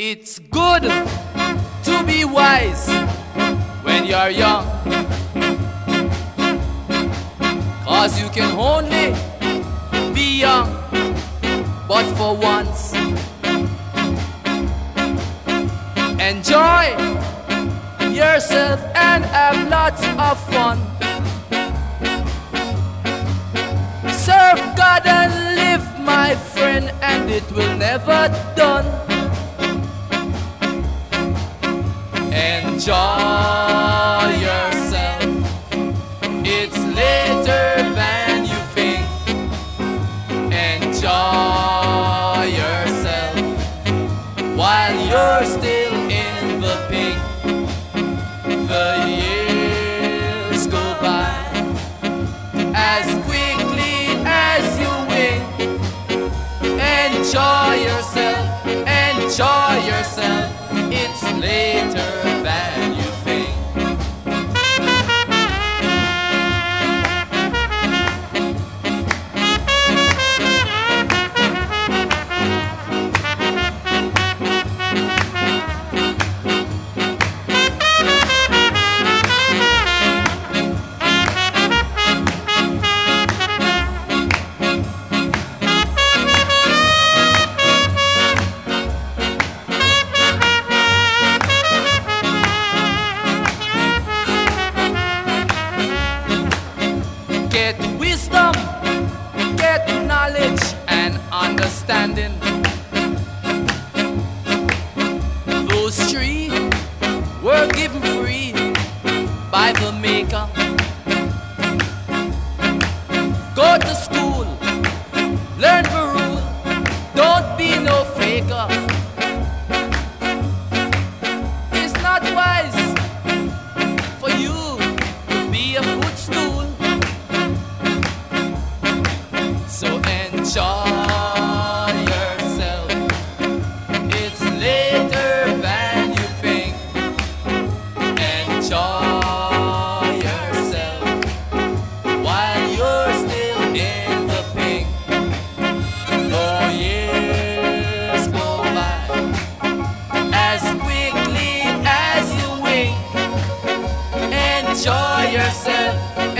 It's good to be wise when you're young. Cause you can only be young, but for once. Enjoy yourself and have lots of fun. Serve God and live, my friend, and it will never done. Enjoy yourself. It's later than you think. Enjoy yourself while you're still in the pink. The years go by as quickly as you wink. Enjoy yourself, enjoy yourself. It's later understanding. Those three were given free by the Maker. Go to school, learn the rule, don't be no faker. It's not wise for you to be a footstool. So enjoy. F, F.